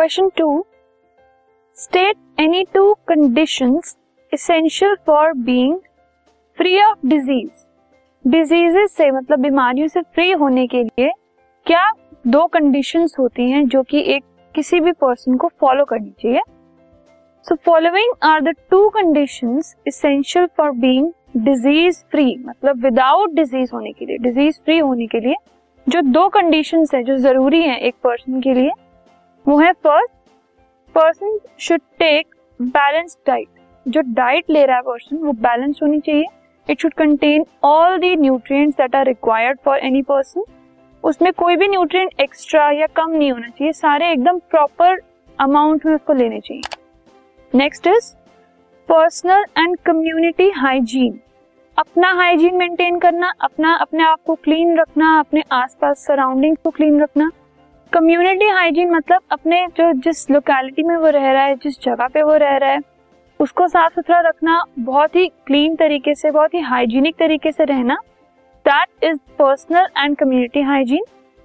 Question to state any two condition essential for being free of disease diseases से मतलब बीमारियों से free होने के लिए क्या दो कंडीशंस होती हैं जो कि एक किसी भी पर्सन को फॉलो करनी चाहिए? So following are the two conditions essential for being disease free मतलब विदाउट डिज़ीज़ होने के लिए डिज़ीज़ फ्री होने के लिए जो दो कंडीशंस है जो ज़रूरी है एक पर्सन के लिए वो है first person should take balance diet जो डाइट ले रहा है पर्सन वो बैलेंस होनी चाहिए। It should contain all the nutrients that are required for any person उसमें कोई भी न्यूट्रिएंट एक्स्ट्रा या कम नहीं होना चाहिए। सारे एकदम प्रॉपर अमाउंट में उसको लेने चाहिए। Next is personal and community hygiene अपना हाइजीन मेंटेन करना, अपना, अपने आप को क्लीन रखना, अपने आसपास सराउंडिंग को क्लीन रखना। कम्युनिटी हाइजीन मतलब अपने जो जिस लोकेलिटी में वो रह रहा है, जिस जगह पे वो रह रहा है, उसको साफ़ सुथरा रखना बहुत ही क्लीन तरीके से, बहुत ही हाइजीनिक तरीके से रहना that is personal and community hygiene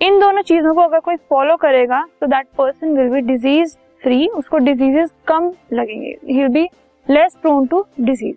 इन दोनों चीज़ों को अगर कोई फॉलो करेगा तो that person will be disease free उसको डिजीजेस कम लगेंगे he will be less prone to disease